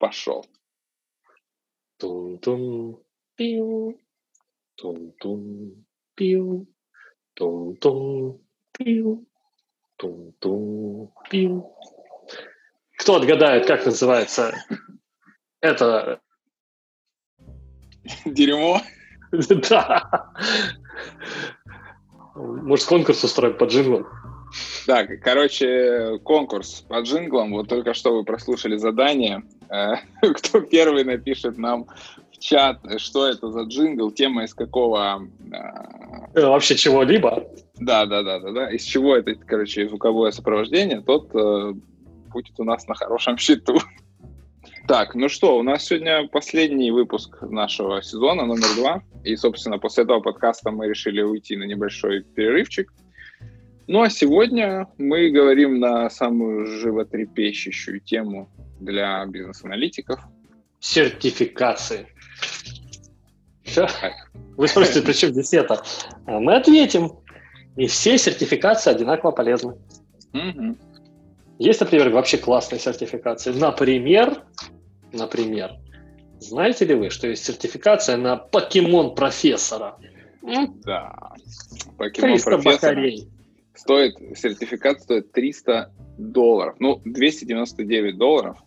Пошел. Тун-тун, пиу, тун-тун, пиу, тун-тун, пиу, тун-тун, пиу. Кто отгадает, как называется это? Дерьмо? Да. Может, конкурс устроим по джинглам? Да, короче, конкурс по джинглам. Вот только что вы прослушали задание. Кто первый напишет нам в чат, что это за джингл, тема из какого... Э, вообще чего-либо. Да, да, да, да, да. Из чего это, короче, звуковое сопровождение, тот э, будет у нас на хорошем счету. Так, ну что, у нас сегодня последний выпуск нашего сезона, номер два. И, собственно, после этого подкаста мы решили уйти на небольшой перерывчик. Ну а сегодня мы говорим на самую животрепещущую тему для бизнес-аналитиков. Сертификации. Все? Вы спросите, при чем здесь это? А мы ответим. И все сертификации одинаково полезны. Угу. Есть, например, вообще классные сертификации. Например, например, знаете ли вы, что есть сертификация на покемон профессора? Да. Покемон профессора. Бакарей. Стоит, сертификат стоит 300 долларов. Ну, 299 долларов,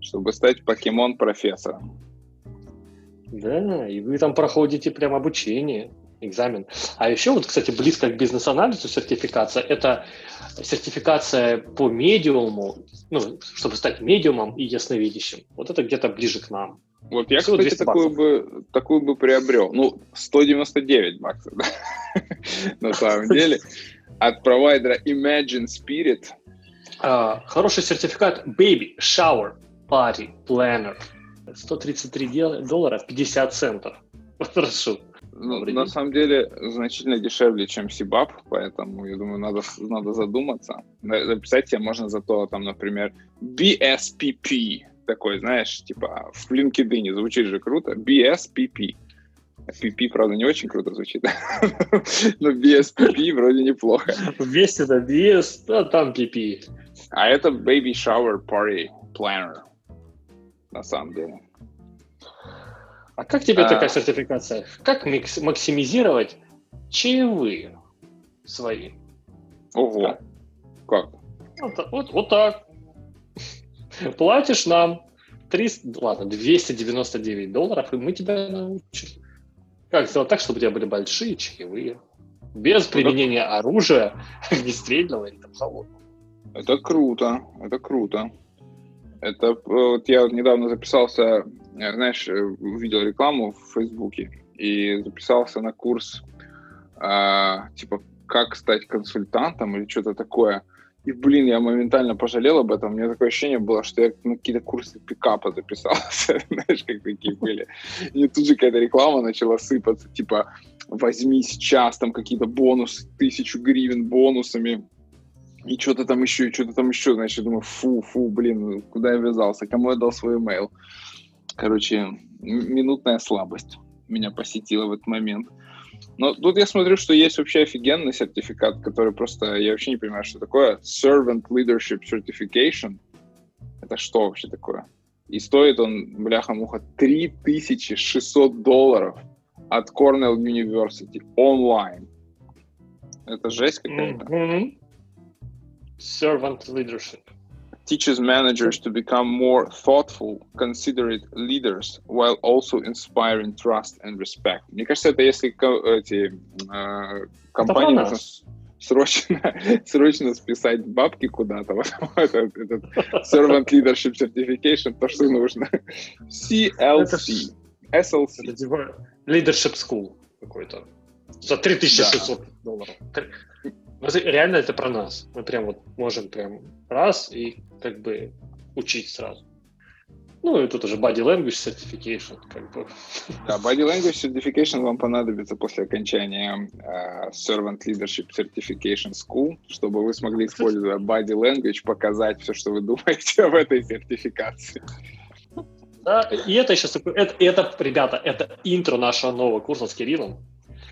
чтобы стать покемон профессором. Да, и вы там проходите прям обучение, экзамен. А еще вот, кстати, близко к бизнес-анализу сертификация – это сертификация по медиуму, ну, чтобы стать медиумом и ясновидящим. Вот это где-то ближе к нам. Вот я, Всего кстати, такую бы, такую бы приобрел. Ну, 199 баксов, да? на самом деле. От провайдера Imagine Spirit. Uh, хороший сертификат Baby Shower Party Planner. 133 доллара 50 центов. Хорошо. Ну, на самом деле значительно дешевле, чем Сибаб, поэтому я думаю, надо, надо задуматься. Написать тебе можно за то, там, например, BSPP, такой, знаешь, типа в LinkedIn звучит же круто, BSPP. PP, правда, не очень круто звучит, но BSPP вроде неплохо. Вместе да BS, а там PP. А это Baby Shower Party Planner, на самом деле. А как тебе а... такая сертификация? Как максимизировать чаевые свои? Ого. Как? Вот, вот, вот так. Платишь нам 300, ладно, 299 долларов, и мы тебя научим. Как сделать так, чтобы у тебя были большие чаевые? Без ну, применения это... оружия, огнестрельного или там холодного. Это круто, это круто. Это э, вот я недавно записался знаешь, э, увидел рекламу в Фейсбуке и записался на курс, э, типа, как стать консультантом или что-то такое. И, блин, я моментально пожалел об этом. У меня такое ощущение было, что я на какие-то курсы пикапа записался. Знаешь, как такие были. И тут же какая-то реклама начала сыпаться. Типа, возьми сейчас там какие-то бонусы, тысячу гривен бонусами. И что-то там еще, и что-то там еще. Значит, я думаю, фу, фу, блин, куда я ввязался? Кому я дал свой email? Короче, минутная слабость меня посетила в этот момент. Но тут я смотрю, что есть вообще офигенный сертификат, который просто, я вообще не понимаю, что такое. Servant Leadership Certification. Это что вообще такое? И стоит он, бляха-муха, 3600 долларов от Cornell University онлайн. Это жесть какая-то. Mm-hmm. Servant Leadership teaches managers to become more thoughtful, considerate leaders, while also inspiring trust and respect. Мне кажется, это если эти э, компании нужно срочно, срочно списать бабки куда-то, вот этот, этот Servant Leadership Certification, то, что нужно. CLC. SLC. Это типа Leadership School какой-то. За 3600 да. долларов. Реально это про нас. Мы прям вот можем прям раз и как бы учить сразу. Ну, и тут уже Body Language Certification. Как бы. Да, Body Language Certification вам понадобится после окончания uh, Servant Leadership Certification School, чтобы вы смогли, используя Body Language, показать все, что вы думаете об этой сертификации. Да, и это сейчас это, это, ребята, это интро нашего нового курса с Кириллом,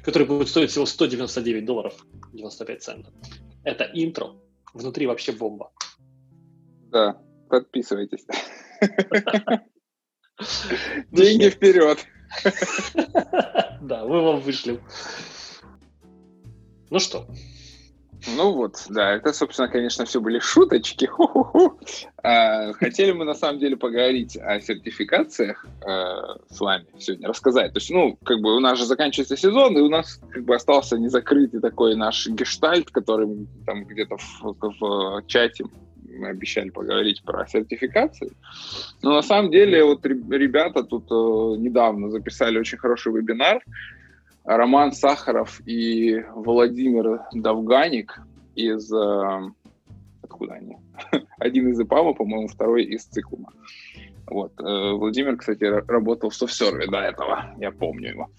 который будет стоить всего 199 долларов 95 центов. Это интро. Внутри вообще бомба. Да, подписывайтесь. Деньги вперед. Да, мы вам вышлем. Ну что, ну вот, да, это, собственно, конечно, все были шуточки. Ху-ху-ху. А, хотели мы, на самом деле, поговорить о сертификациях а, с вами сегодня, рассказать. То есть, ну, как бы у нас же заканчивается сезон, и у нас как бы остался незакрытый такой наш гештальт, который там где-то в, в чате мы обещали поговорить про сертификации. Но на самом деле вот ребята тут э, недавно записали очень хороший вебинар, Роман Сахаров и Владимир Довганик из... Э, откуда они? Один из ИПАМа, по-моему, второй из Циклума. Вот. Э, Владимир, кстати, работал в софтсерве до этого, я помню его.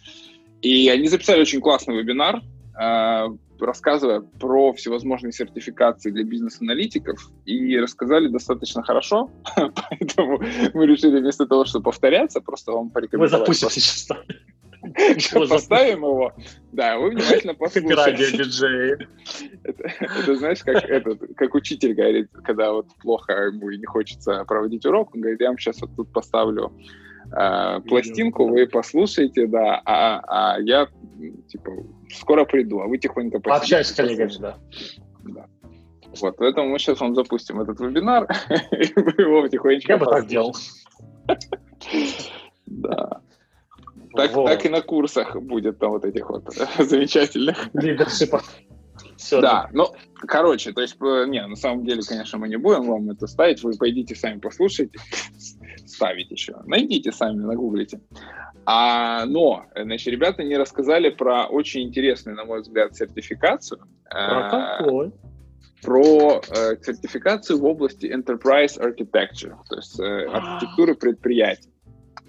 И они записали очень классный вебинар, э, рассказывая про всевозможные сертификации для бизнес-аналитиков, и рассказали достаточно хорошо, поэтому мы решили вместо того, чтобы повторяться, просто вам порекомендовать. Мы запустим сейчас. Поставим его. Да, вы внимательно послушайте. диджеи. Это, это знаешь, как, этот, как учитель говорит, когда вот плохо ему и не хочется проводить урок, он говорит, я вам сейчас вот тут поставлю э, пластинку, вы послушаете, да, а, а я, типа, скоро приду, а вы тихонько Пообщаюсь с коллегами, да. Да. Вот, поэтому мы сейчас вам запустим этот вебинар, и вы его тихонечко Я бы так делал. Да. Так, вот. так и на курсах будет там вот этих вот замечательных. Лидершипа. Все, да, ну, короче, то есть, э, не, на самом деле, конечно, мы не будем вам это ставить, вы пойдите сами послушайте, ставить еще, найдите сами, нагуглите. А, но, значит, ребята не рассказали про очень интересную, на мой взгляд, сертификацию. Про какой? Про э, сертификацию в области Enterprise Architecture, то есть э, архитектуры предприятий.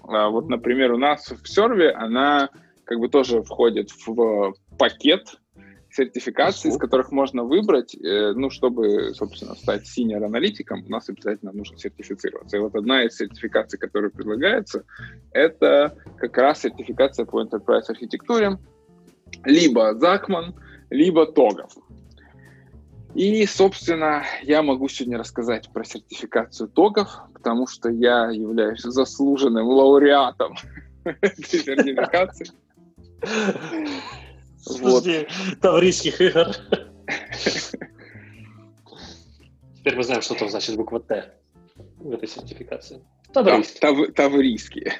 А вот, например, у нас в серве она как бы тоже входит в пакет сертификаций, из которых можно выбрать, э, ну, чтобы, собственно, стать синьор-аналитиком, у нас обязательно нужно сертифицироваться. И вот одна из сертификаций, которая предлагается, это как раз сертификация по enterprise архитектуре, либо Закман, либо Тогов. И, собственно, я могу сегодня рассказать про сертификацию ТОГов, потому что я являюсь заслуженным лауреатом этой сертификации. Вот. Таврийских игр. Теперь мы знаем, что там значит буква Т в этой сертификации. Таврийские. Тав, таврийские.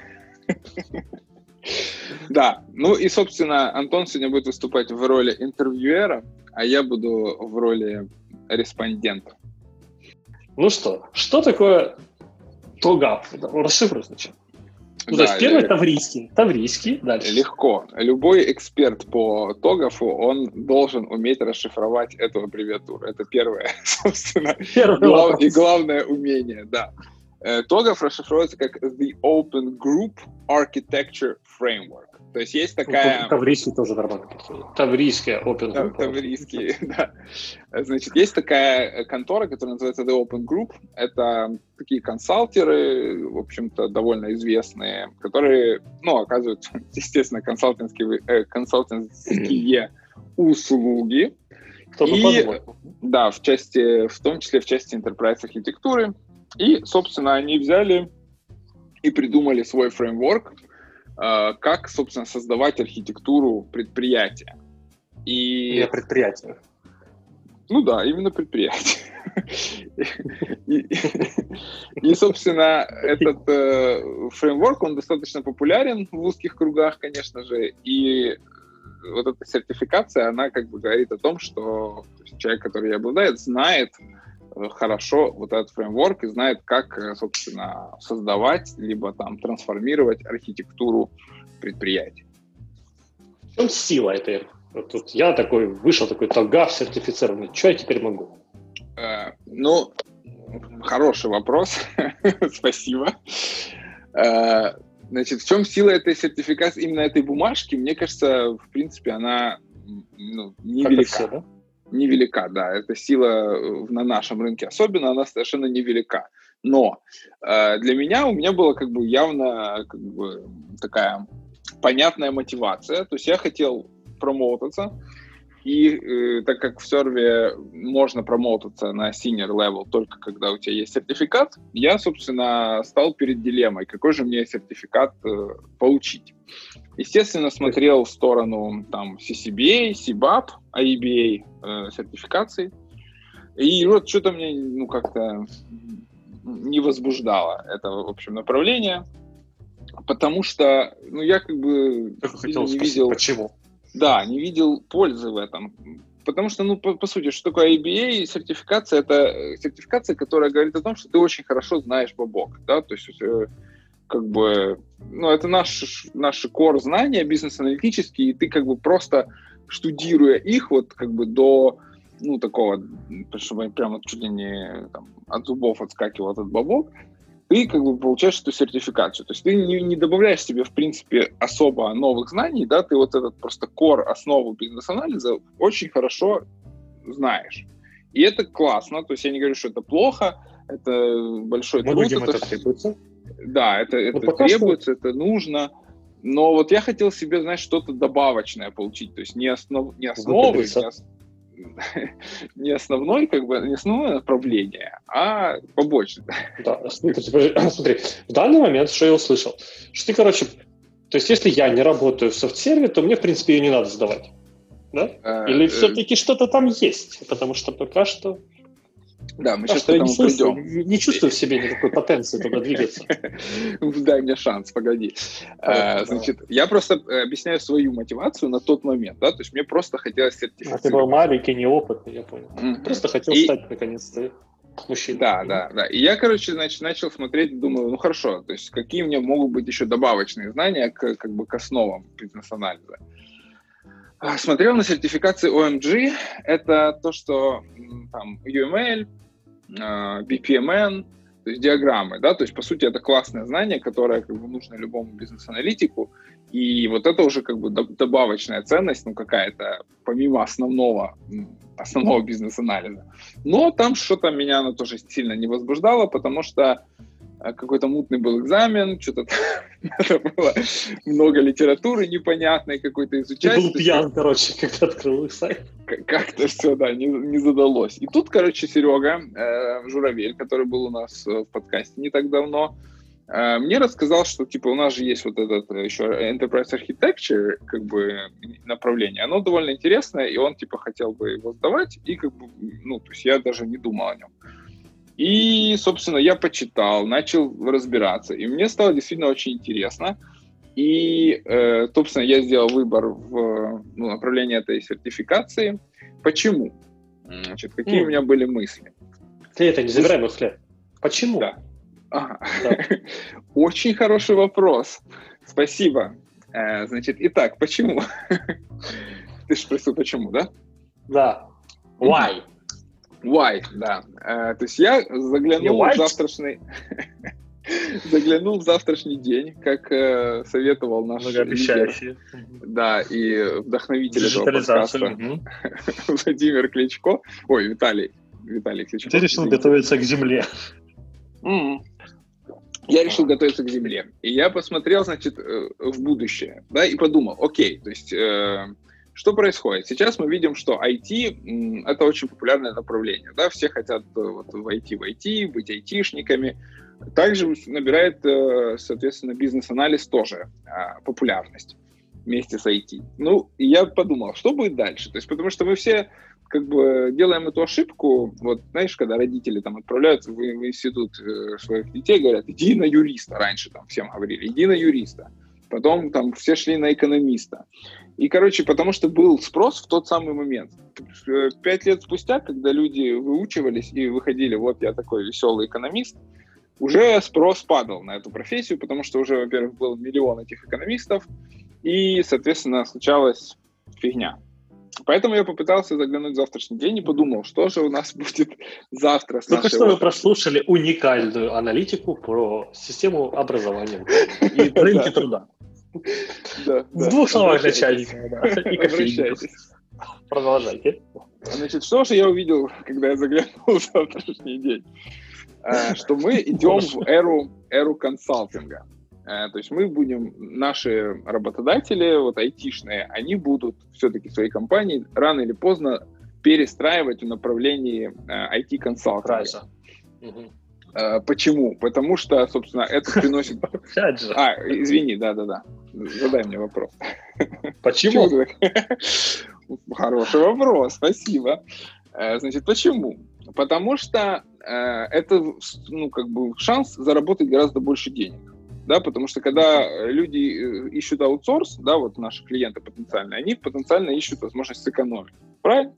Да, ну и, собственно, Антон сегодня будет выступать в роли интервьюера, а я буду в роли респондента. Ну что, что такое ТОГАП? Расшифруй сначала. Ну, да, то есть первый таврийский. Таврийский, дальше. Легко. Любой эксперт по ТОГАФу, он должен уметь расшифровать эту аббревиатуру. Это первое, собственно, первый глав... и главное умение, да. Э, ТОГАФ расшифровывается как The Open Group Architecture Framework. То есть есть такая... Таврийский тоже нормально. Таврийская Open Group. Таврийский, да. Значит, есть такая контора, которая называется The Open Group. Это такие консалтеры, в общем-то, довольно известные, которые, ну, оказывают, естественно, консалтинские, э, консалтинские услуги. Чтобы и, да, в части, в том числе в части enterprise архитектуры. И, собственно, они взяли и придумали свой фреймворк, Э, как, собственно, создавать архитектуру предприятия. И... Для предприятия. Ну да, именно предприятие. И, собственно, этот э, фреймворк, он достаточно популярен в узких кругах, конечно же, и вот эта сертификация, она как бы говорит о том, что человек, который обладает, знает, хорошо вот этот фреймворк и знает, как, э, собственно, создавать, либо там трансформировать архитектуру предприятий. В чем сила этой? Вот тут я такой, вышел такой ТОГАФ сертифицированный, что я теперь могу? Э, ну, хороший вопрос, спасибо. Э, значит, в чем сила этой сертификации, именно этой бумажки? Мне кажется, в принципе, она ну, невелика. Все, да? Невелика, да, эта сила э, на нашем рынке особенно, она совершенно невелика. Но э, для меня у меня была как бы явно как бы, такая понятная мотивация, то есть я хотел промоутаться, И э, так как в серве можно промотаться на senior level только когда у тебя есть сертификат, я, собственно, стал перед дилеммой, какой же мне сертификат э, получить. Естественно, смотрел в сторону там CCBA, CBAP, IBA э, сертификаций. И вот что-то мне, ну, как-то не возбуждало это, в общем, направление, потому что, ну, я как бы хотел не спросить, видел... Почему? Да, не видел пользы в этом. Потому что, ну, по, по сути, что такое IBA сертификация? Это э, сертификация, которая говорит о том, что ты очень хорошо знаешь бабок, да, то есть э, как бы, ну, это наш, наши core знания бизнес-аналитические, и ты как бы просто штудируя их вот как бы до, ну, такого, чтобы прямо чуть ли не там, от зубов отскакивал этот бабок, ты как бы получаешь эту сертификацию. То есть ты не, не добавляешь себе, в принципе, особо новых знаний, да, ты вот этот просто core, основу бизнес-анализа очень хорошо знаешь. И это классно, то есть я не говорю, что это плохо, это большой Многим труд. это, это. Да, это, это требуется, что... это нужно. Но вот я хотел себе, знаешь, что-то добавочное получить, то есть не, основ, не основы, не, ос, не основной, как бы, не основное направление, а побочное. Да, смотри, в данный момент, что я услышал, что ты, короче, то есть если я не работаю в софт-серве, то мне, в принципе, ее не надо сдавать. Да? А, Или э, все-таки что-то там есть? Потому что пока что... Да, мы сейчас к этому не придем. Не чувствую в себе никакой потенции туда двигаться. Дай мне шанс, погоди. А, значит, я просто э, объясняю свою мотивацию на тот момент, да, то есть мне просто хотелось сертифицировать. А ты был маленький, неопытный, я понял. Просто хотел стать, наконец-то, мужчиной. Да, да, да. И я, короче, значит, начал смотреть, думаю, ну хорошо, то есть какие у меня могут быть еще добавочные знания к, как бы к основам бизнес-анализа. А, смотрел на сертификации OMG. Это то, что там UML, а, BPMN, то есть диаграммы, да, то есть, по сути, это классное знание, которое как бы нужно любому бизнес-аналитику, и вот это уже как бы добавочная ценность, ну, какая-то, помимо основного, основного бизнес-анализа. Но там что-то меня оно тоже сильно не возбуждало, потому что а, какой-то мутный был экзамен, что-то было много литературы непонятной какой-то изучать. Ты был пьян, короче, когда открыл их сайт. Как-то все, да, не, не задалось. И тут, короче, Серега э, Журавель, который был у нас э, в подкасте не так давно, э, мне рассказал, что, типа, у нас же есть вот этот э, еще Enterprise Architecture, как бы, направление. Оно довольно интересное, и он, типа, хотел бы его сдавать, и, как бы, ну, то есть я даже не думал о нем. И, собственно, я почитал, начал разбираться, и мне стало действительно очень интересно. И, э, собственно, я сделал выбор в ну, направлении этой сертификации. Почему? Значит, какие mm. у меня были мысли? Ты это не забирай мысли. Почему? Да. Ага. да. Очень хороший вопрос. Спасибо. Э, значит, итак, почему? Ты же спросил, почему, да? Да. Why? Why, да. Э, то есть я заглянул в завтрашний... заглянул в завтрашний день, как э, советовал наш лидер, да, и вдохновитель этого подкаста Владимир Кличко, ой, Виталий, Виталий Кличко. Ты решил готовиться к земле. Я решил готовиться к земле. И я посмотрел, значит, э, в будущее, да, и подумал, окей, то есть э, что происходит? Сейчас мы видим, что IT — это очень популярное направление. Да? Все хотят э, вот, войти в IT, быть айтишниками. Также набирает, э, соответственно, бизнес-анализ тоже а, популярность вместе с IT. Ну, я подумал, что будет дальше? То есть, потому что мы все как бы делаем эту ошибку, вот, знаешь, когда родители там отправляются в, в институт э, своих детей, говорят, иди на юриста, раньше там всем говорили, иди на юриста. Потом там все шли на экономиста. И, короче, потому что был спрос в тот самый момент. Пять лет спустя, когда люди выучивались и выходили, вот я такой веселый экономист, уже спрос падал на эту профессию, потому что уже, во-первых, был миллион этих экономистов, и, соответственно, случалась фигня. Поэтому я попытался заглянуть в завтрашний день и подумал, что же у нас будет завтра. С Только что вы прослушали уникальную аналитику про систему образования и рынки труда. Да, В двух словах начальника. И Обращайтесь. Продолжайте. Значит, что же я увидел, когда я заглянул в завтрашний день? А, что мы идем в эру, эру консалтинга. Э, то есть мы будем, наши работодатели, вот айтишные, они будут все-таки свои компании рано или поздно перестраивать в направлении IT-консалтинга. Угу. Почему? Потому что, собственно, это приносит... Опять же. А, извини, да-да-да. Задай мне вопрос. Почему? Хороший вопрос, спасибо. Э, значит, почему? Потому что э, это, ну, как бы шанс заработать гораздо больше денег. Да, потому что когда люди э, ищут аутсорс, да, вот наши клиенты потенциальные, они потенциально ищут возможность сэкономить. Правильно?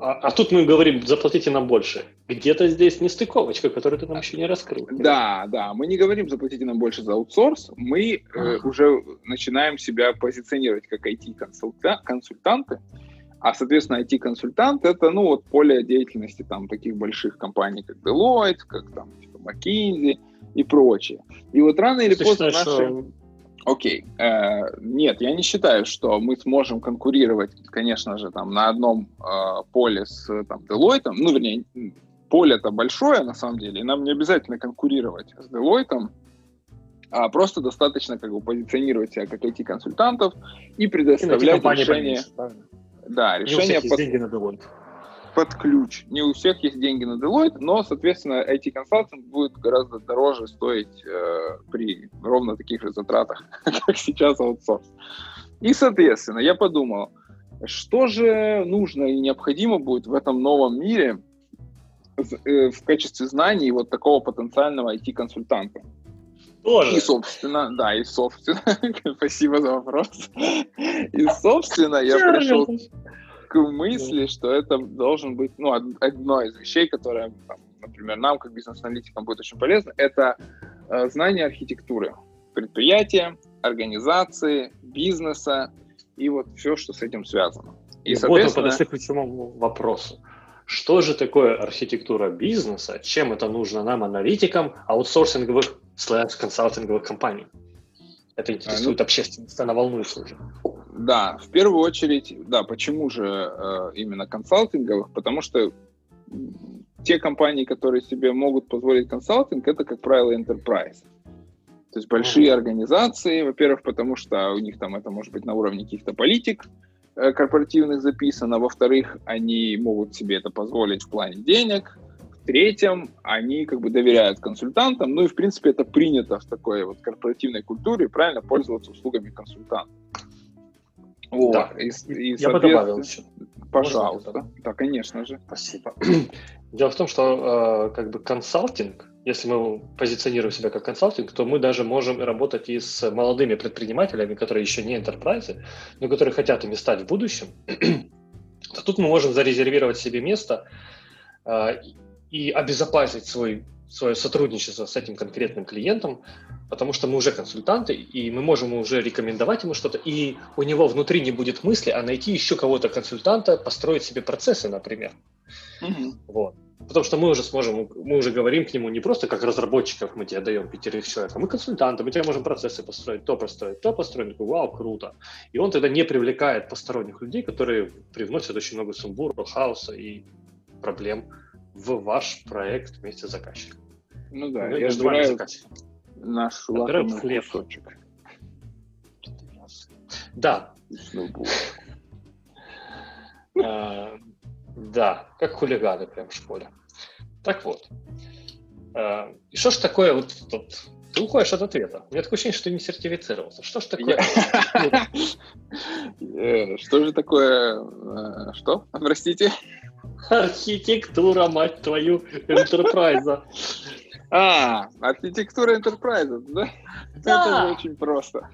А, а тут мы говорим, заплатите нам больше. Где-то здесь нестыковочка, которую ты нам еще не раскрыл. Да, да, мы не говорим, заплатите нам больше за аутсорс, мы э, уже начинаем себя позиционировать как IT-консультанты, а, соответственно, IT-консультант — это, ну, вот поле деятельности там таких больших компаний, как Deloitte, как там типа, McKinsey и прочее. И вот рано или поздно наши... Что Окей. Э, нет, я не считаю, что мы сможем конкурировать, конечно же, там на одном э, поле с там, Deloitte. Ну, вернее, поле-то большое, на самом деле, и нам не обязательно конкурировать с Deloitte, а просто достаточно как бы позиционировать себя как IT-консультантов и предоставлять и решение... Да, решение... под... деньги на Deloitte под ключ. Не у всех есть деньги на Deloitte, но, соответственно, IT-консалтинг будет гораздо дороже стоить э, при ровно таких же затратах, как сейчас аутсорс. И, соответственно, я подумал, что же нужно и необходимо будет в этом новом мире э, в качестве знаний вот такого потенциального IT-консультанта. Тоже. И, собственно, да, и, собственно, спасибо за вопрос. И, собственно, я пришел к мысли, что это должен быть, ну, одно из вещей, которое, там, например, нам, как бизнес-аналитикам, будет очень полезно, это э, знание архитектуры предприятия, организации, бизнеса и вот все, что с этим связано. И, вот мы подошли к ключевому вопросу. Что же такое архитектура бизнеса? Чем это нужно нам, аналитикам, аутсорсинговых слэш-консалтинговых компаний? Это интересует а, ну, общественность, она волнуется уже. Да, в первую очередь, да, почему же э, именно консалтинговых? Потому что те компании, которые себе могут позволить консалтинг, это, как правило, enterprise. То есть большие mm-hmm. организации, во-первых, потому что у них там это может быть на уровне каких-то политик э, корпоративных записано, во-вторых, они могут себе это позволить в плане денег, в-третьем, они как бы доверяют консультантам, ну и, в принципе, это принято в такой вот корпоративной культуре, правильно, пользоваться услугами консультантов. Вот. Да, и, и, я бы добавил еще. Пожалуйста. Да, конечно же. Спасибо. Дело в том, что э, как бы консалтинг, если мы позиционируем себя как консалтинг, то мы даже можем работать и с молодыми предпринимателями, которые еще не enterprise, но которые хотят ими стать в будущем. то тут мы можем зарезервировать себе место э, и обезопасить свой свое сотрудничество с этим конкретным клиентом, потому что мы уже консультанты, и мы можем уже рекомендовать ему что-то, и у него внутри не будет мысли, а найти еще кого-то консультанта, построить себе процессы, например. Mm-hmm. Вот. Потому что мы уже сможем, мы уже говорим к нему не просто как разработчиков, мы тебе даем пятерых человек, а мы консультанты, мы тебе можем процессы построить, то построить, то построить, такой, вау, круто. И он тогда не привлекает посторонних людей, которые привносят очень много сумбура, хаоса и проблем в ваш проект вместе с заказчиком. Ну да, ну, я отбираю наш лакомый кусочек. Да. А, да, как хулиганы прям в школе. Так вот. А, и что ж такое вот тут? Ты уходишь от ответа. У меня такое ощущение, что ты не сертифицировался. Что ж такое? Э, что же такое? Э, что? Простите? Архитектура, мать твою, энтерпрайза. А, архитектура Enterprise, да? да? Это очень просто.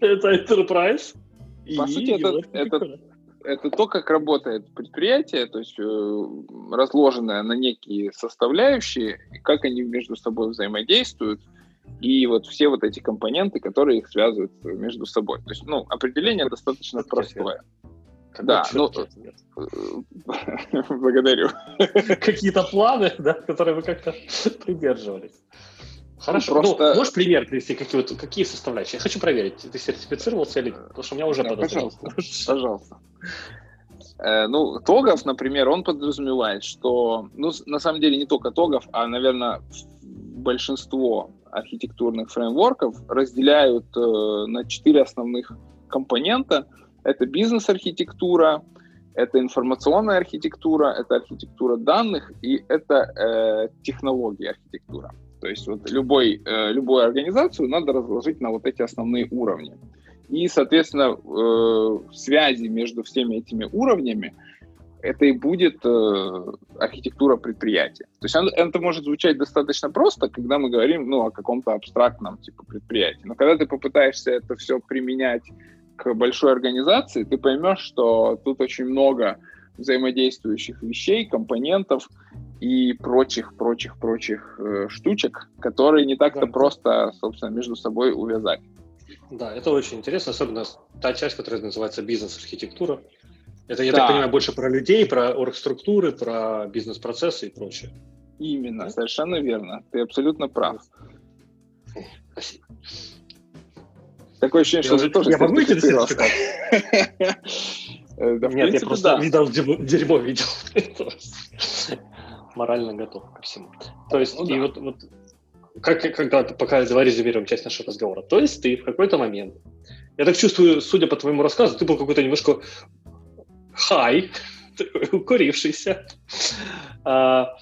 Это Enterprise. По и сути, это, это, это то, как работает предприятие, то есть э, разложенное на некие составляющие, как они между собой взаимодействуют, и вот все вот эти компоненты, которые их связывают между собой. То есть, ну, определение достаточно простое. Да, ну, благодарю. Какие-то планы, да, которые вы как-то придерживались. Хорошо. Ну, просто... ну, можешь пример привести, какие, вот, какие составляющие? Я хочу проверить, ты сертифицировался или Потому что у меня уже да, Пожалуйста. пожалуйста. Э, ну, Тогов, например, он подразумевает, что, ну, на самом деле не только Тогов, а, наверное, большинство архитектурных фреймворков разделяют э, на четыре основных компонента. Это бизнес-архитектура, это информационная архитектура, это архитектура данных и это э, технологии архитектура. То есть вот любой, э, любую организацию надо разложить на вот эти основные уровни. И, соответственно, э, связи между всеми этими уровнями это и будет э, архитектура предприятия. То есть это, это может звучать достаточно просто, когда мы говорим ну, о каком-то абстрактном типа предприятии. Но когда ты попытаешься это все применять к большой организации, ты поймешь, что тут очень много взаимодействующих вещей, компонентов и прочих, прочих, прочих э, штучек, которые не так-то да. просто, собственно, между собой увязать. Да, это очень интересно, особенно та часть, которая называется бизнес-архитектура. Это, я да. так понимаю, больше про людей, про оргструктуры, про бизнес-процессы и прочее. Именно, да? совершенно верно. Ты абсолютно прав. Спасибо. Такое ощущение, что ты тоже Я могу идти Нет, я просто видел дерьмо, видел. Морально готов ко всему. То есть, ну и вот, вот как, когда, пока давай резюмируем часть нашего разговора. То есть ты в какой-то момент, я так чувствую, судя по твоему рассказу, ты был какой-то немножко хай, укурившийся. А,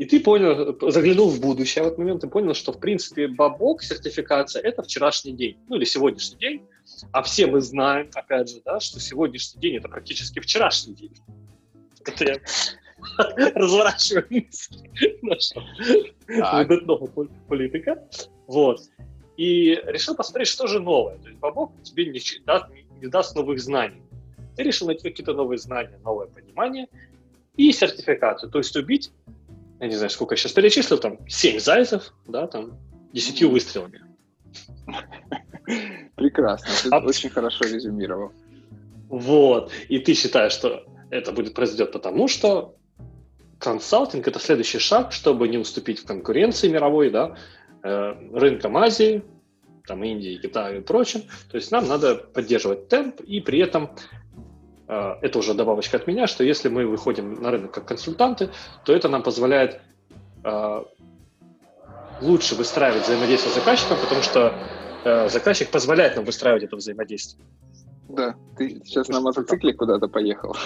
и ты понял, заглянул в будущее в этот момент, ты понял, что, в принципе, бабок, сертификация – это вчерашний день, ну или сегодняшний день. А все мы знаем, опять же, да, что сегодняшний день – это практически вчерашний день. Это я разворачиваю мысли нашего политика. Вот. И решил посмотреть, что же новое. То есть бабок тебе не даст, не даст новых знаний. Ты решил найти какие-то новые знания, новое понимание и сертификацию. То есть убить я не знаю, сколько я сейчас перечислил, там, 7 зайцев, да, там, 10 выстрелами. Прекрасно, ты а... очень хорошо резюмировал. Вот, и ты считаешь, что это будет произойдет потому, что консалтинг – это следующий шаг, чтобы не уступить в конкуренции мировой, да, э, рынкам Азии, там, Индии, Китая и прочим. То есть нам надо поддерживать темп и при этом это уже добавочка от меня, что если мы выходим на рынок как консультанты, то это нам позволяет э, лучше выстраивать взаимодействие с заказчиком, потому что э, заказчик позволяет нам выстраивать это взаимодействие. Да, ты сейчас на мотоцикле куда-то поехал.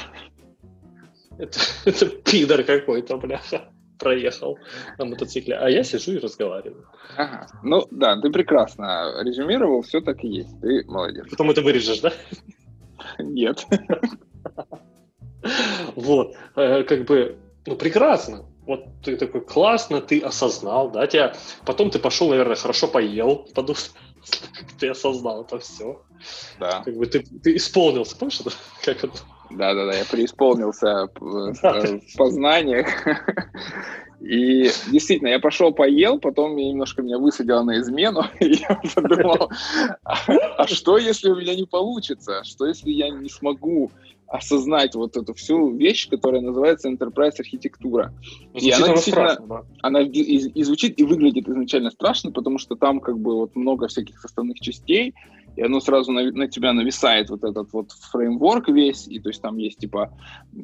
Это, это пидор какой-то, бляха, проехал на мотоцикле, а я сижу и разговариваю. Ага. Ну да, ты прекрасно резюмировал, все так и есть, ты молодец. Потом это вырежешь, да? Нет. Вот, э, как бы, ну, прекрасно. Вот ты такой, классно, ты осознал, да, тебя, потом ты пошел, наверное, хорошо поел, потому что ты осознал это все. Да. Как бы ты, ты исполнился, помнишь, это? как это? Да-да-да, я преисполнился в познаниях. И действительно, я пошел поел, потом немножко меня высадило на измену, и я подумал, а, а что, если у меня не получится? Что, если я не смогу осознать вот эту всю вещь, которая называется enterprise архитектура. И она действительно, страшно, да. она и, и звучит, и выглядит изначально страшно, потому что там как бы вот много всяких составных частей, и оно сразу на, на тебя нависает вот этот вот фреймворк весь, и то есть там есть типа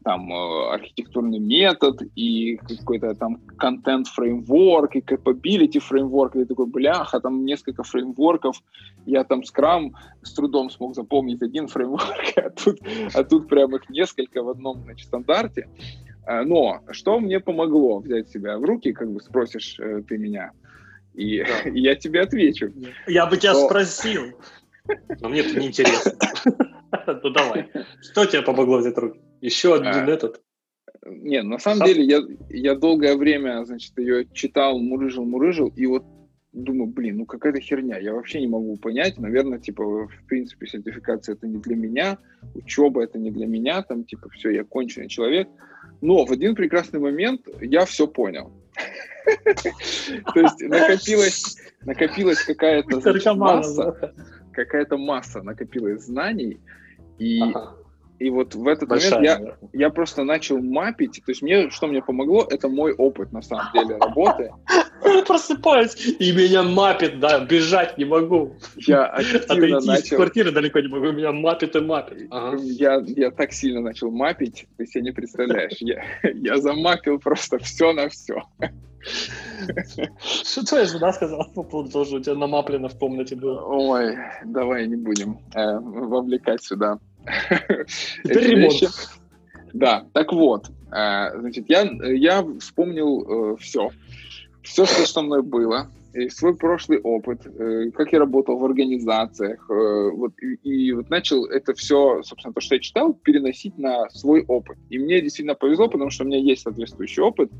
там э, архитектурный метод и какой-то там контент фреймворк и capability фреймворк, и ты такой, бляха, там несколько фреймворков, я там скрам с трудом смог запомнить один фреймворк, а тут, а тут прям их несколько в одном значит, стандарте. Э, но что мне помогло взять себя в руки, как бы спросишь э, ты меня, и, да. и я тебе отвечу. Я бы тебя что... спросил. Но мне это неинтересно. Ну давай. Что тебе помогло взять руки? Еще один а, этот? Не, на самом деле я, я долгое время, значит, ее читал, мурыжил, мурыжил, и вот думаю, блин, ну какая-то херня, я вообще не могу понять, наверное, типа, в принципе, сертификация это не для меня, учеба это не для меня, там, типа, все, я конченый человек, но в один прекрасный момент я все понял. То есть накопилась, накопилась какая-то масса, какая-то масса накопилась знаний, и ага. И вот в этот Большая, момент я, я просто начал мапить. То есть мне, что мне помогло, это мой опыт, на самом деле, работы. Просыпаюсь, и меня мапит, да, бежать не могу. Я активно Отойти начал... из квартиры далеко не могу, меня мапит и мапит. Ага. Я, я так сильно начал мапить, ты себе не представляешь. Я, я замапил просто все на все. Что твоя жена сказала по поводу того, что у тебя намаплено в комнате было? Ой, давай не будем э, вовлекать сюда. Теперь ремонт. Да, так вот, э, значит, я, я вспомнил э, все. Все, что со мной было, и свой прошлый опыт, э, как я работал в организациях, вот, и, и вот начал это все, собственно, то, что я читал, переносить на свой опыт. И мне действительно повезло, потому что у меня есть соответствующий опыт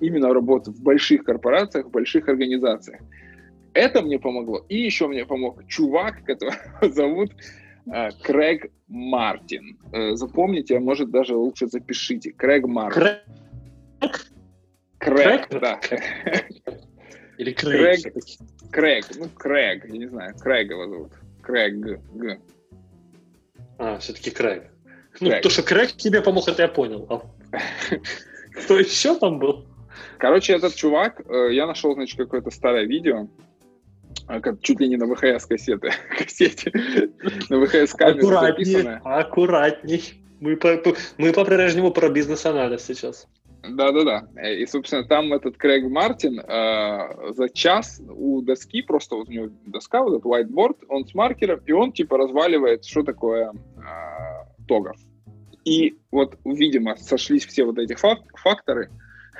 именно работы в больших корпорациях, в больших организациях. Это мне помогло. И еще мне помог чувак, которого зовут Крэг Мартин. Э, запомните, а может даже лучше запишите. Крэг Мартин. Крэг? Крэг, да. Или Крэг? Крэг, Крэг, ну Крэг, я не знаю, Крэг его зовут. Крэг, Г. А, все-таки Крэг. Ну, то, что Крэг тебе помог, это я понял. А кто еще там был? Короче, этот чувак, э, я нашел, значит, какое-то старое видео, э, как чуть ли не на ВХС кассеты, кассете, на ВХС камеру записанное. Аккуратней. Мы по, мы по-прежнему про бизнес-анализ сейчас. Да-да-да. И, собственно, там этот Крейг Мартин э, за час у доски, просто вот у него доска, вот этот whiteboard, он с маркером, и он типа разваливает, что такое э, тогов. И вот, видимо, сошлись все вот эти фак- факторы,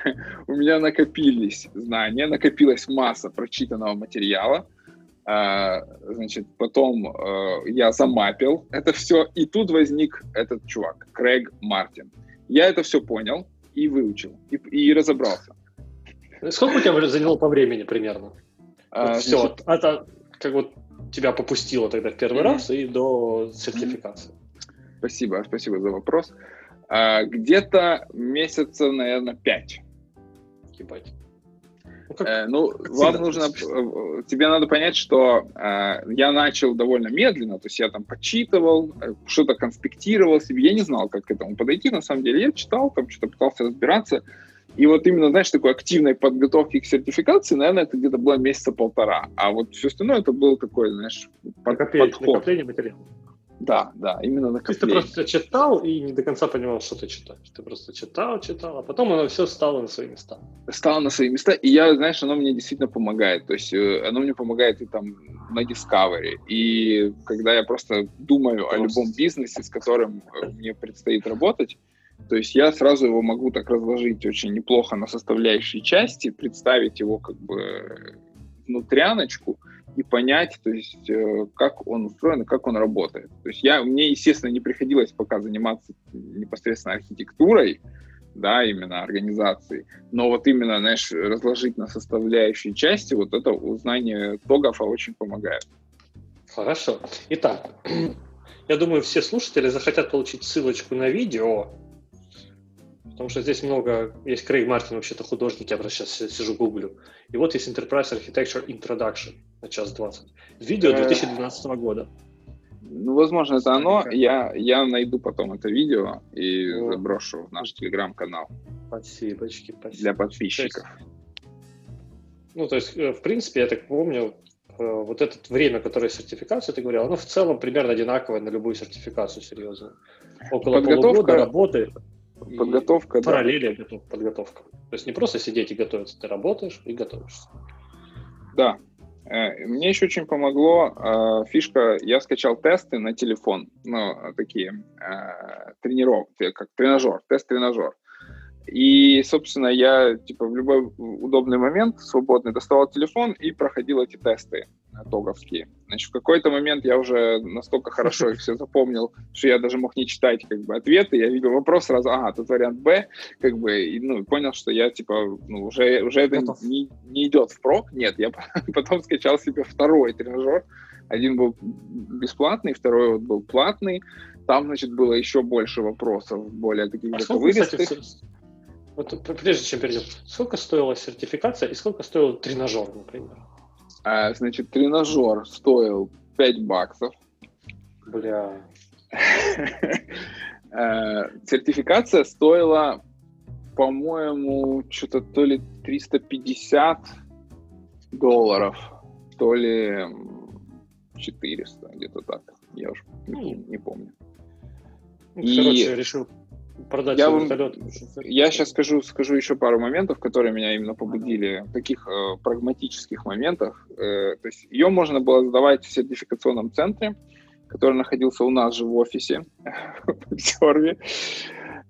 у меня накопились знания, накопилась масса прочитанного материала, э, значит, потом э, я замапил это все, и тут возник этот чувак, Крейг Мартин. Я это все понял, и выучил, и, и разобрался. Сколько у тебя заняло по времени примерно? А, вот все, значит... это как вот тебя попустило тогда в первый mm-hmm. раз и до сертификации. Спасибо, спасибо за вопрос. А, где-то месяца, наверное, пять. Ебать. Ну, как, э, ну как вам нужно, э, тебе надо понять, что э, я начал довольно медленно, то есть я там почитывал, э, что-то конспектировал себе, я не знал, как к этому подойти, на самом деле, я читал, там что-то пытался разбираться, и вот именно, знаешь, такой активной подготовки к сертификации, наверное, это где-то было месяца полтора, а вот все остальное это было такое, знаешь, под, Накопление, подход. Накопление материала. Да, да, именно накопление. То есть ты просто читал и не до конца понимал, что ты читаешь. Ты просто читал, читал, а потом оно все стало на свои места. Стало на свои места, и я, знаешь, оно мне действительно помогает. То есть э, оно мне помогает и там на Discovery, и когда я просто думаю просто. о любом бизнесе, с которым э, мне предстоит работать, то есть я сразу его могу так разложить очень неплохо на составляющие части, представить его как бы внутряночку, и понять, то есть, э, как он устроен как он работает. То есть я, мне, естественно, не приходилось пока заниматься непосредственно архитектурой, да, именно организацией, но вот именно, знаешь, разложить на составляющие части, вот это узнание тогов очень помогает. Хорошо. Итак, я думаю, все слушатели захотят получить ссылочку на видео, потому что здесь много, есть Крейг Мартин, вообще-то художник, я просто сейчас сижу гуглю. И вот есть Enterprise Architecture Introduction на час 20. Видео 2012 э, года. Ну, возможно, это оно. Я, я найду потом это видео и вот. заброшу в наш телеграм-канал. Спасибо, спасибо. Для подписчиков. То есть, ну, то есть, э, в принципе, я так помню, э, вот это время, которое сертификация, ты говорил, оно в целом примерно одинаковое на любую сертификацию, серьезно. Около Подготовка... полугода работы Подготовка, Параллели да. подготовка. То есть не просто сидеть и готовиться, ты работаешь и готовишься. Да. Э, мне еще очень помогло э, фишка, я скачал тесты на телефон, ну, такие э, тренировки, как тренажер, тест-тренажер. И, собственно, я типа в любой удобный момент свободный доставал телефон и проходил эти тесты тоговские. Значит, в какой-то момент я уже настолько хорошо их все запомнил, что я даже мог не читать как бы ответы. Я видел вопрос сразу, ага, тут вариант Б, как бы, и, ну, понял, что я типа, ну, уже, уже это не, не идет впрок. Нет, я потом скачал себе второй тренажер. Один был бесплатный, второй вот был платный. Там, значит, было еще больше вопросов, более таких а вывестых. Вот прежде чем перейдем, сколько стоила сертификация и сколько стоил тренажер, например? А, значит, тренажер стоил 5 баксов. Бля. Э, сертификация стоила, по-моему, что-то то ли 350 долларов, то ли 400, где-то так. Я уже не, помню. Ну. Короче, решил продать я вам, вертолет. Я сейчас скажу, скажу еще пару моментов, которые меня именно побудили, таких э, прагматических моментах. Э, то есть ее можно было сдавать в сертификационном центре, который находился у нас же в офисе в Серве.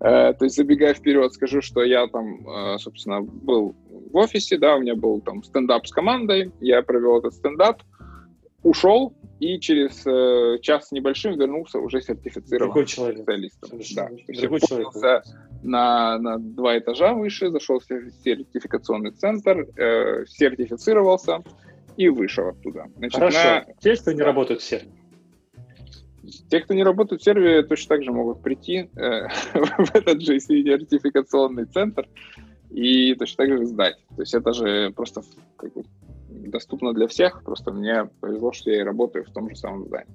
Э, то есть, забегая вперед, скажу, что я там, э, собственно, был в офисе, да, у меня был там стендап с командой, я провел этот стендап, ушел и через э, час с небольшим вернулся уже сертифицированным специалистом. Да. Другой человек. На, на два этажа выше, зашел в сертификационный центр, э, сертифицировался и вышел оттуда. Значит, Хорошо. На... Те, кто не работают в сервере. Те, кто не работают в сервере, точно так же могут прийти э, в этот же сертификационный центр и точно так же сдать. То есть это же просто как бы, доступно для всех, просто мне повезло, что я и работаю в том же самом здании.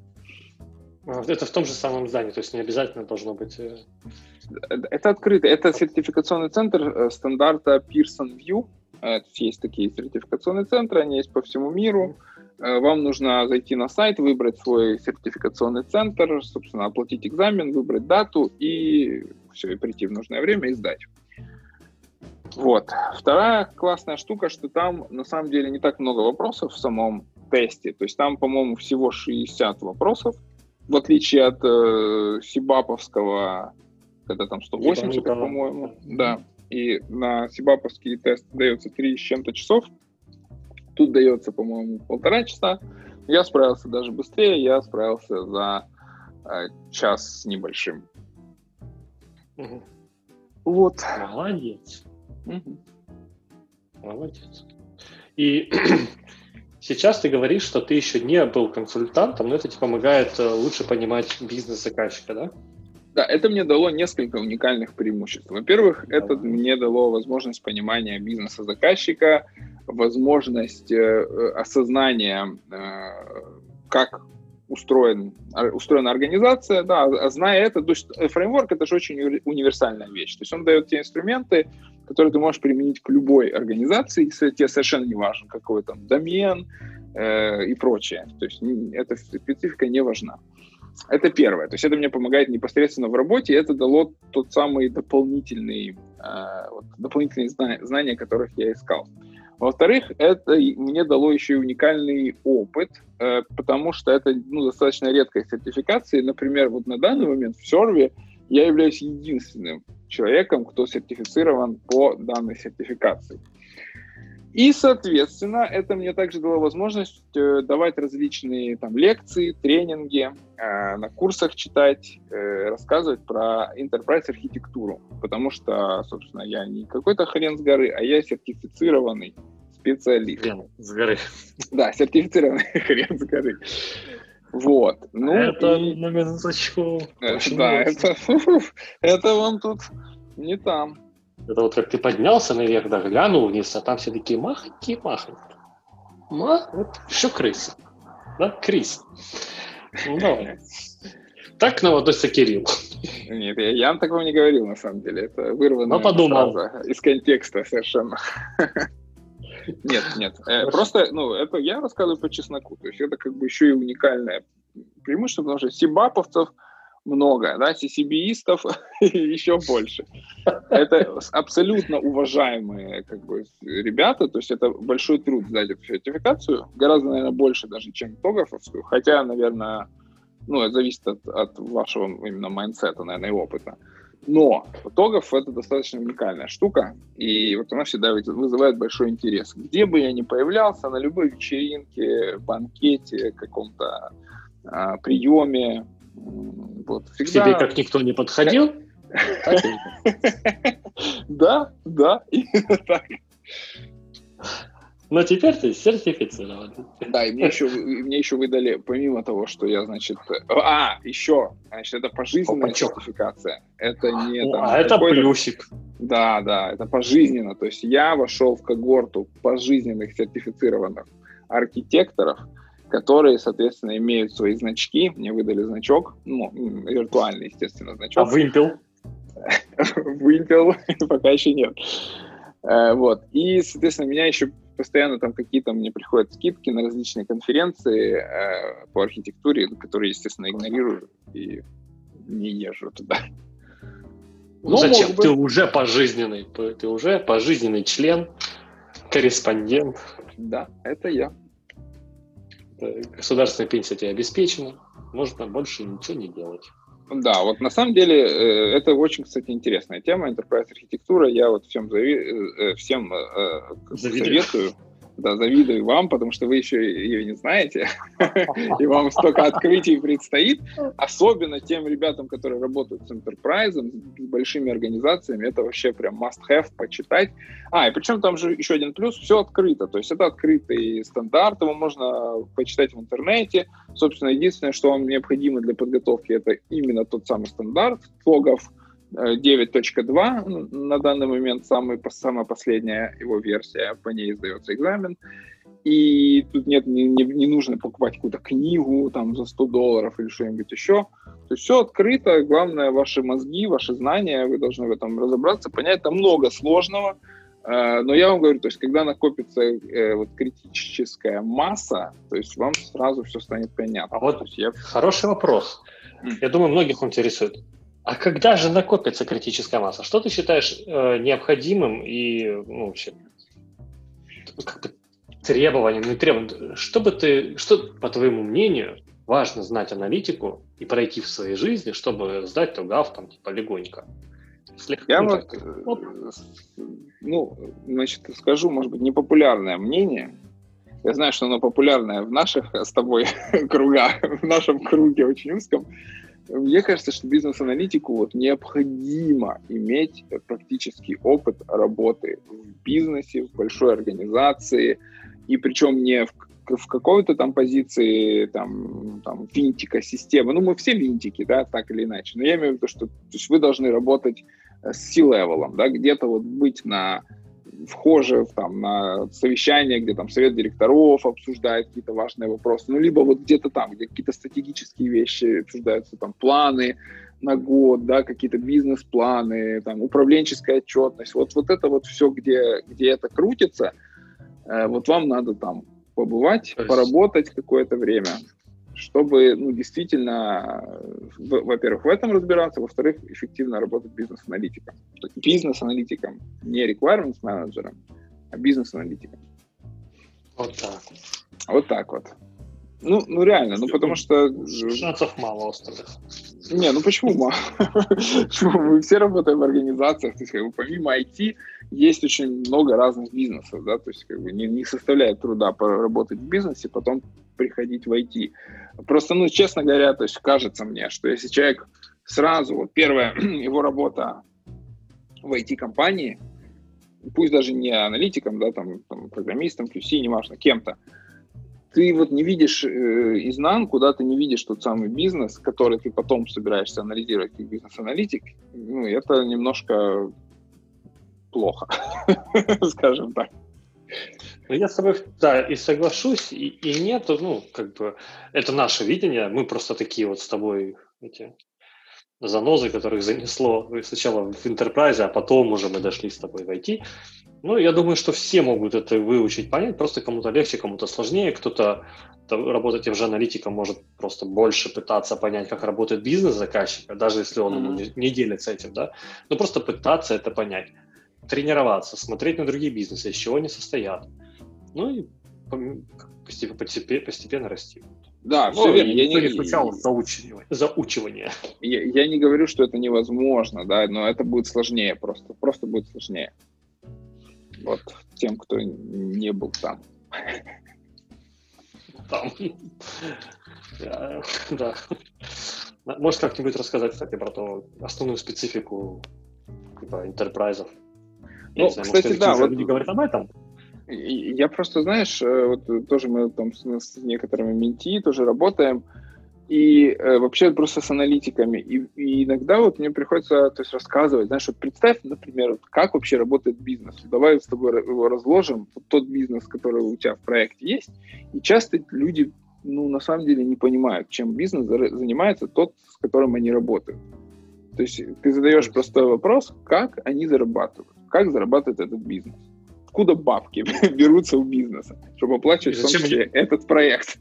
А, это в том же самом здании, то есть не обязательно должно быть... Э, это открытый, это сертификационный центр э, стандарта Pearson View. Э, есть такие сертификационные центры, они есть по всему миру. Вам нужно зайти на сайт, выбрать свой сертификационный центр, собственно, оплатить экзамен, выбрать дату и все, и прийти в нужное время и сдать. Вот. Вторая классная штука, что там на самом деле не так много вопросов в самом тесте. То есть там, по-моему, всего 60 вопросов, в отличие от э, Сибаповского, когда там 180, по-моему. Да. И на Сибаповский тест дается 3 с чем-то часов. Тут дается, по-моему, полтора часа. Я справился даже быстрее, я справился за э, час с небольшим. Угу. Вот. Молодец. Угу. Молодец. И сейчас ты говоришь, что ты еще не был консультантом, но это тебе помогает э, лучше понимать бизнес заказчика, да? Да, это мне дало несколько уникальных преимуществ. Во-первых, да. это мне дало возможность понимания бизнеса заказчика, возможность э, э осознания, э, как устроен, устроена организация, да, а зная это, то есть фреймворк это же очень универсальная вещь. То есть он дает те инструменты, которые ты можешь применить к любой организации, тебе совершенно не важно, какой там домен э, и прочее. То есть эта специфика не важна. Это первое. То есть это мне помогает непосредственно в работе, это дало тот самый дополнительный, э, вот, дополнительные знания, знания, которых я искал. Во-вторых, это мне дало еще и уникальный опыт, э, потому что это ну, достаточно редкая сертификация. Например, вот на данный момент в серве я являюсь единственным человеком, кто сертифицирован по данной сертификации. И, соответственно, это мне также дало возможность э, давать различные там лекции, тренинги, э, на курсах читать, э, рассказывать про enterprise архитектуру, потому что, собственно, я не какой-то хрен с горы, а я сертифицированный специалист. Хрен с горы. Да, сертифицированный хрен с горы. Вот. Ну, это и... на минуточку. Э, да, это, это вам тут не там. Это вот как ты поднялся наверх, да, глянул вниз, а там все такие махонькие, махонькие. Ма, вот еще крысы. Да, Крис. Ну, давай. Так наводится Кирилл. Нет, я, я такого не говорил, на самом деле. Это вырвано ну, подумал. из контекста совершенно. Нет, нет. Э, просто, ну, это я рассказываю по чесноку. То есть это как бы еще и уникальное преимущество, потому что сибаповцев много, да, CCBистов еще больше. Это абсолютно уважаемые как бы, ребята, то есть это большой труд сдать эту сертификацию, гораздо, наверное, больше даже, чем TOGAF овскую, хотя, наверное, ну, это зависит от, от вашего именно mindset а, наверное, и опыта. Но TOGAF это достаточно уникальная штука, и вот она всегда вызывает большой интерес. Где бы я ни появлялся, на любой вечеринке, банкете, каком-то а, приеме, вот, всегда... К тебе как никто не подходил? Да, да, именно так. Но теперь ты сертифицирован. Да, и мне еще, мне еще выдали, помимо того, что я, значит... А, еще, значит, это пожизненная Опачок. сертификация. Это не... Там, а это плюсик. Да, да, это пожизненно. То есть я вошел в когорту пожизненных сертифицированных архитекторов, которые, соответственно, имеют свои значки. Мне выдали значок, ну, виртуальный, естественно, значок. А вымпел? Вымпел пока еще нет. Э, вот. И, соответственно, меня еще постоянно там какие-то мне приходят скидки на различные конференции э, по архитектуре, которые, естественно, игнорирую и не езжу туда. Ну, Но зачем? Ты уже пожизненный, ты уже пожизненный член, корреспондент. Да, это я. Государственная пенсия тебе обеспечена, можно больше ничего не делать. Да, вот на самом деле э, это очень, кстати, интересная тема, enterprise архитектура. Я вот всем, зави... Э, э, всем советую да, завидую вам, потому что вы еще ее не знаете, и вам столько открытий предстоит. Особенно тем ребятам, которые работают с enterprise, с большими организациями, это вообще прям must-have почитать. А, и причем там же еще один плюс, все открыто, то есть это открытый стандарт, его можно почитать в интернете. Собственно, единственное, что вам необходимо для подготовки, это именно тот самый стандарт логов, 9.2 на данный момент самый, самая последняя его версия, по ней сдается экзамен. И тут нет, не, не, не нужно покупать какую-то книгу там за 100 долларов или что-нибудь еще. То есть все открыто, главное ваши мозги, ваши знания, вы должны в этом разобраться, понять, там много сложного. Э, но я вам говорю, то есть когда накопится э, вот критическая масса, то есть вам сразу все станет понятно. А вот я... хороший вопрос. Я думаю, многих интересует. А когда же накопится критическая масса? Что ты считаешь э, необходимым и ну, вообще как бы требованием, не требованием? Что бы ты, что, по твоему мнению, важно знать аналитику и пройти в своей жизни, чтобы сдать ТОГАВ там типа легонько? Слегка, Я ну, вот, так, э, ну, значит, скажу, может быть, непопулярное мнение. Я знаю, что оно популярное в наших с тобой кругах, в нашем круге очень узком. Мне кажется, что бизнес-аналитику вот необходимо иметь практический опыт работы в бизнесе, в большой организации, и причем не в, в какой-то там позиции там, там винтика системы. Ну, мы все винтики, да, так или иначе. Но я имею в виду, что то есть вы должны работать с C-level ом, да, где-то вот быть на вхоже там, на совещание, где там совет директоров обсуждает какие-то важные вопросы, ну, либо вот где-то там, где какие-то стратегические вещи обсуждаются, там, планы на год, да, какие-то бизнес-планы, там, управленческая отчетность, вот, вот это вот все, где, где это крутится, э, вот вам надо там побывать, есть... поработать какое-то время, чтобы ну, действительно, во-первых, в этом разбираться, во-вторых, эффективно работать бизнес-аналитиком. Бизнес-аналитиком, не requirements менеджером, а бизнес-аналитиком. Вот так. Вот так вот. Ну, ну реально, ну потому что... Шансов мало остальных. Не, ну почему мало? Мы все работаем в организациях, то есть как бы помимо IT есть очень много разных бизнесов, да, то есть как бы не, не составляет труда поработать в бизнесе, потом приходить в IT. Просто, ну, честно говоря, то есть кажется мне, что если человек сразу, вот первая его работа в IT-компании, пусть даже не аналитиком, да, там, там программистом, QC, неважно, кем-то, ты вот не видишь э, изнанку, да, ты не видишь тот самый бизнес, который ты потом собираешься анализировать как бизнес-аналитик, ну, это немножко плохо, скажем так. Я с тобой, да, и соглашусь, и, и нет, ну, как бы, это наше видение, мы просто такие вот с тобой эти занозы, которых занесло сначала в Enterprise, а потом уже мы дошли с тобой в IT. Ну, я думаю, что все могут это выучить, понять, просто кому-то легче, кому-то сложнее, кто-то работать тем же аналитиком может просто больше пытаться понять, как работает бизнес заказчика, даже если он mm-hmm. не, не делится этим, да, но просто пытаться это понять тренироваться, смотреть на другие бизнесы, из чего они состоят. Ну и постепенно, постепенно, расти. Да, все верно. Я не, включал заучивание. заучивание. Я, я не говорю, что это невозможно, да, но это будет сложнее просто. Просто будет сложнее. Вот тем, кто не был там. Там. Да. Можешь как-нибудь рассказать, кстати, про ту основную специфику типа интерпрайзов? Ну, знаю, кстати, может, да. Вот, люди говорят об этом. Я просто, знаешь, э, вот тоже мы там с, некоторыми менти тоже работаем, и э, вообще просто с аналитиками. И, и иногда вот мне приходится то есть, рассказывать, знаешь, вот представь, например, как вообще работает бизнес. Давай с тобой его разложим, вот тот бизнес, который у тебя в проекте есть. И часто люди ну, на самом деле не понимают, чем бизнес занимается тот, с которым они работают. То есть ты задаешь простой вопрос, как они зарабатывают, как зарабатывает этот бизнес откуда бабки берутся у бизнеса, чтобы оплачивать в том числе этот проект.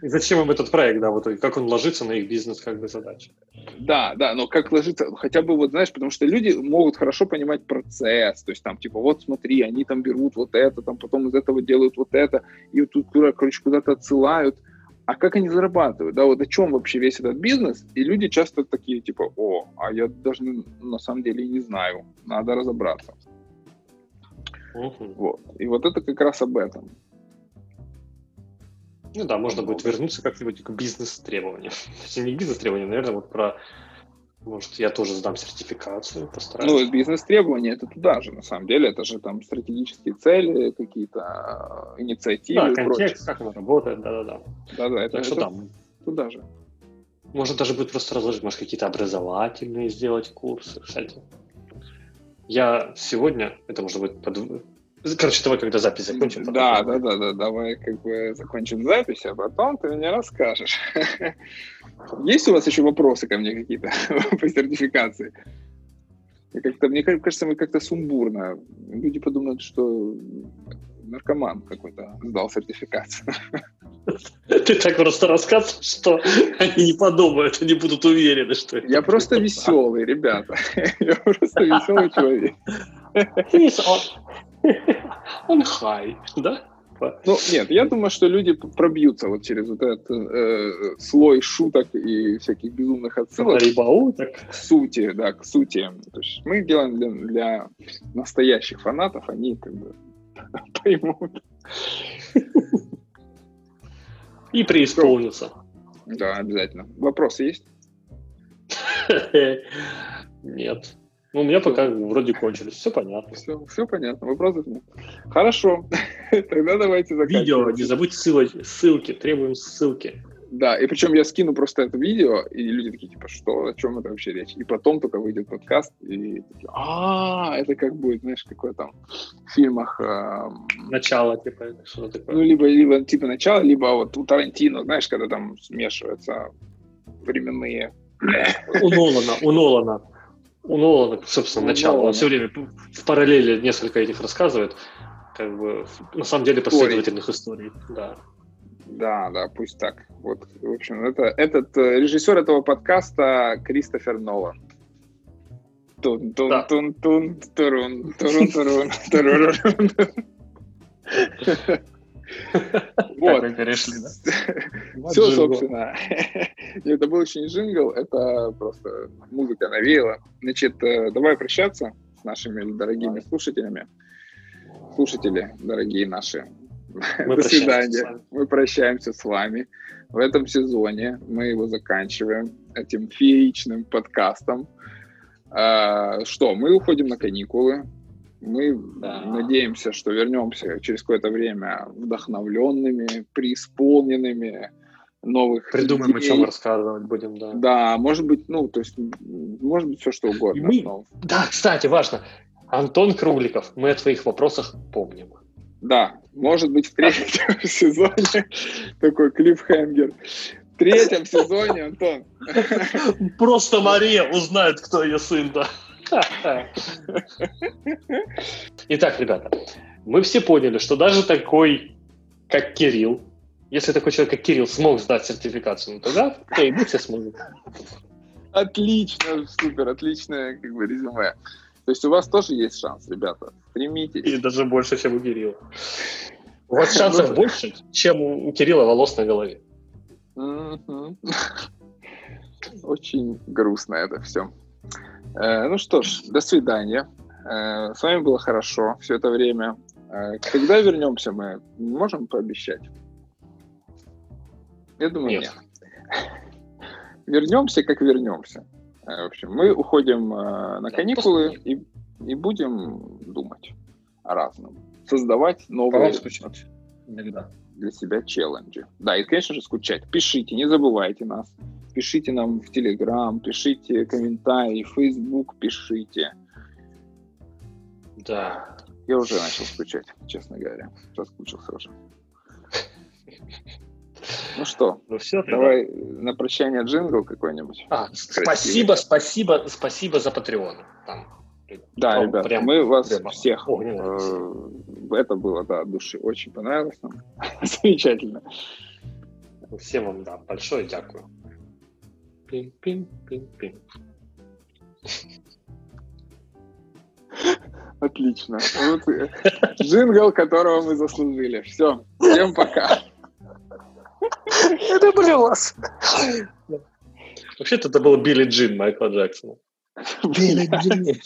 И зачем им этот проект, да, вот как он ложится на их бизнес как бы задачи. Да, да, но как ложится, хотя бы вот, знаешь, потому что люди могут хорошо понимать процесс, то есть там, типа, вот смотри, они там берут вот это, там потом из этого делают вот это, и вот тут, короче, куда-то отсылают, а как они зарабатывают, да, вот о чем вообще весь этот бизнес, и люди часто такие, типа, о, а я даже на самом деле не знаю, надо разобраться. Угу. Вот. И вот это как раз об этом. Ну да, можно будет вернуться как-нибудь к бизнес-требованиям. Не к бизнес-требованиям, наверное, вот про может, я тоже сдам сертификацию, постараюсь. Ну, бизнес-требования это туда же, на самом деле. Это же там стратегические цели, какие-то э, инициативы. Да, контекст, как оно работает, да-да-да. Да-да, это, так что это там. туда же. Можно даже будет просто разложить, может, какие-то образовательные сделать курсы, кстати. Я сегодня, это может быть под... Короче, давай, когда запись закончим. Да, да, да, да, давай как бы закончим запись, а потом ты мне расскажешь. Есть у вас еще вопросы ко мне какие-то по сертификации? Как-то, мне кажется, мы как-то сумбурно. Люди подумают, что наркоман какой-то сдал сертификацию. Ты так просто рассказываешь, что они не подумают, они будут уверены, что Я просто веселый, ребята. Я просто веселый человек. Он хай, да? Ну, нет, я думаю, что люди пробьются вот через вот этот э, слой шуток и всяких безумных отсылок к сути, да, к сути. То есть мы делаем для, для настоящих фанатов, они как бы поймут. И преисполнится. Да, обязательно. Вопросы есть? Нет. Ну, у меня пока вроде кончились. Все понятно. Все, все понятно. Вопросов нет. Хорошо. Тогда давайте заканчивать. Видео, не забудьте ссылки. ссылки. Требуем ссылки. Да, и причем я скину просто это видео, и люди такие, типа, что, о чем это вообще речь? И потом только выйдет подкаст, и такие, а, это как будет, знаешь, какое там в фильмах... Начало, типа, что такое? Ну, либо, либо типа начало, либо вот у Тарантино, знаешь, когда там смешиваются временные... У Нолана, у Нолана. У Нолана, собственно, начало. Он все время в параллели несколько этих рассказывает, как бы, на самом деле, последовательных историй. Да. Да, да, пусть так. Вот, в общем, это, этот э, режиссер этого подкаста Кристофер Нолан. Тун тун тун тун турун турун турун турун. Вот. перешли, да? Все, собственно. Это был очень джингл, это просто музыка навеяла. Значит, э, давай прощаться с нашими дорогими слушателями. Слушатели, дорогие наши, мы До свидания. Мы прощаемся с вами. В этом сезоне мы его заканчиваем этим фееричным подкастом. А, что, мы уходим на каникулы. Мы да. надеемся, что вернемся через какое-то время вдохновленными, преисполненными новых Придумаем, идей. о чем рассказывать будем, да. Да, может быть, ну, то есть, может быть, все что угодно. Мы... Да, кстати, важно. Антон Кругликов, мы о твоих вопросах помним. Да, может быть, в третьем сезоне такой клиффхенгер. В третьем сезоне, Антон. Просто Мария узнает, кто ее сын, да. Итак, ребята, мы все поняли, что даже такой, как Кирилл, если такой человек, как Кирилл, смог сдать сертификацию, ну тогда и мы все сможем. Отлично, супер, отличное как бы резюме. То есть у вас тоже есть шанс, ребята. Стремитесь. И даже больше, чем у Кирилла. У вас шансов ну, больше, чем у Кирилла волос на голове. Очень грустно это все. Э, ну что ж, до свидания. Э, с вами было хорошо все это время. Э, когда вернемся, мы можем пообещать? Я думаю, нет. нет. Вернемся, как вернемся. В общем, мы уходим на каникулы и, и будем думать о разном. Создавать новые иногда. для себя челленджи. Да, и, конечно же, скучать. Пишите, не забывайте нас. Пишите нам в Телеграм, пишите комментарии, в Facebook пишите. Да. Я уже начал скучать, честно говоря. Соскучился уже. Ну что, ну все, давай тогда. на прощание джингл какой-нибудь. А, спасибо, спасибо, спасибо за Patreon. Там, да, прям, ребят, прям, мы вас прям, всех. Э, это было, да, от души. Очень понравилось нам. Замечательно. Всем вам, да, большое дякую. Пим-пим-пим-пим. Отлично. Вот э, джингл, которого мы заслужили. Все. Всем пока. Это блюз. Вообще-то это был Билли Джин Майкла Джексона. Билли Джин.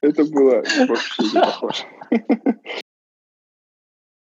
Это было вообще не похоже.